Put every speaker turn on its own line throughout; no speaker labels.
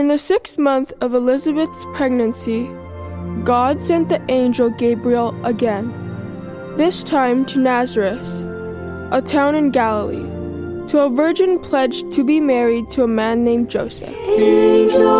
In the sixth month of Elizabeth's pregnancy, God sent the angel Gabriel again, this time to Nazareth, a town in Galilee, to a virgin pledged to be married to a man named Joseph.
Angels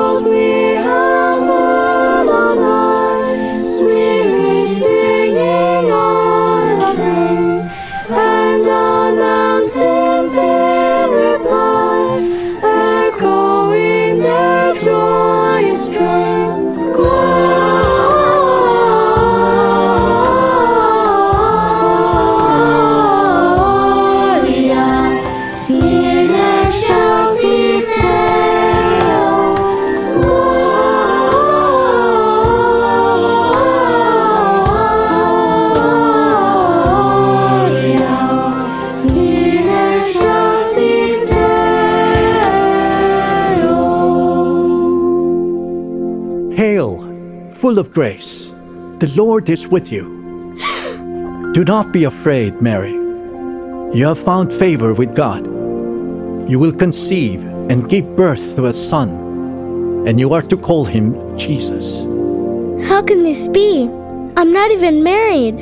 Hail, full of grace, the Lord is with you. Do not be afraid, Mary. You have found favor with God. You will conceive and give birth to a son, and you are to call him Jesus.
How can this be? I'm not even married.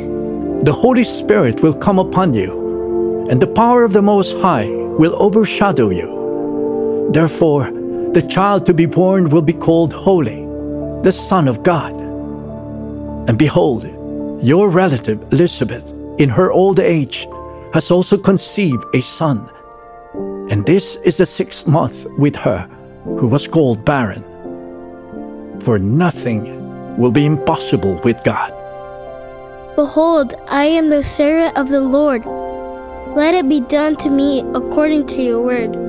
The Holy Spirit will come upon you, and the power of the Most High will overshadow you. Therefore, the child to be born will be called Holy, the Son of God. And behold, your relative Elizabeth, in her old age, has also conceived a son. And this is the sixth month with her, who was called barren. For nothing will be impossible with God.
Behold, I am the servant of the Lord. Let it be done to me according to your word.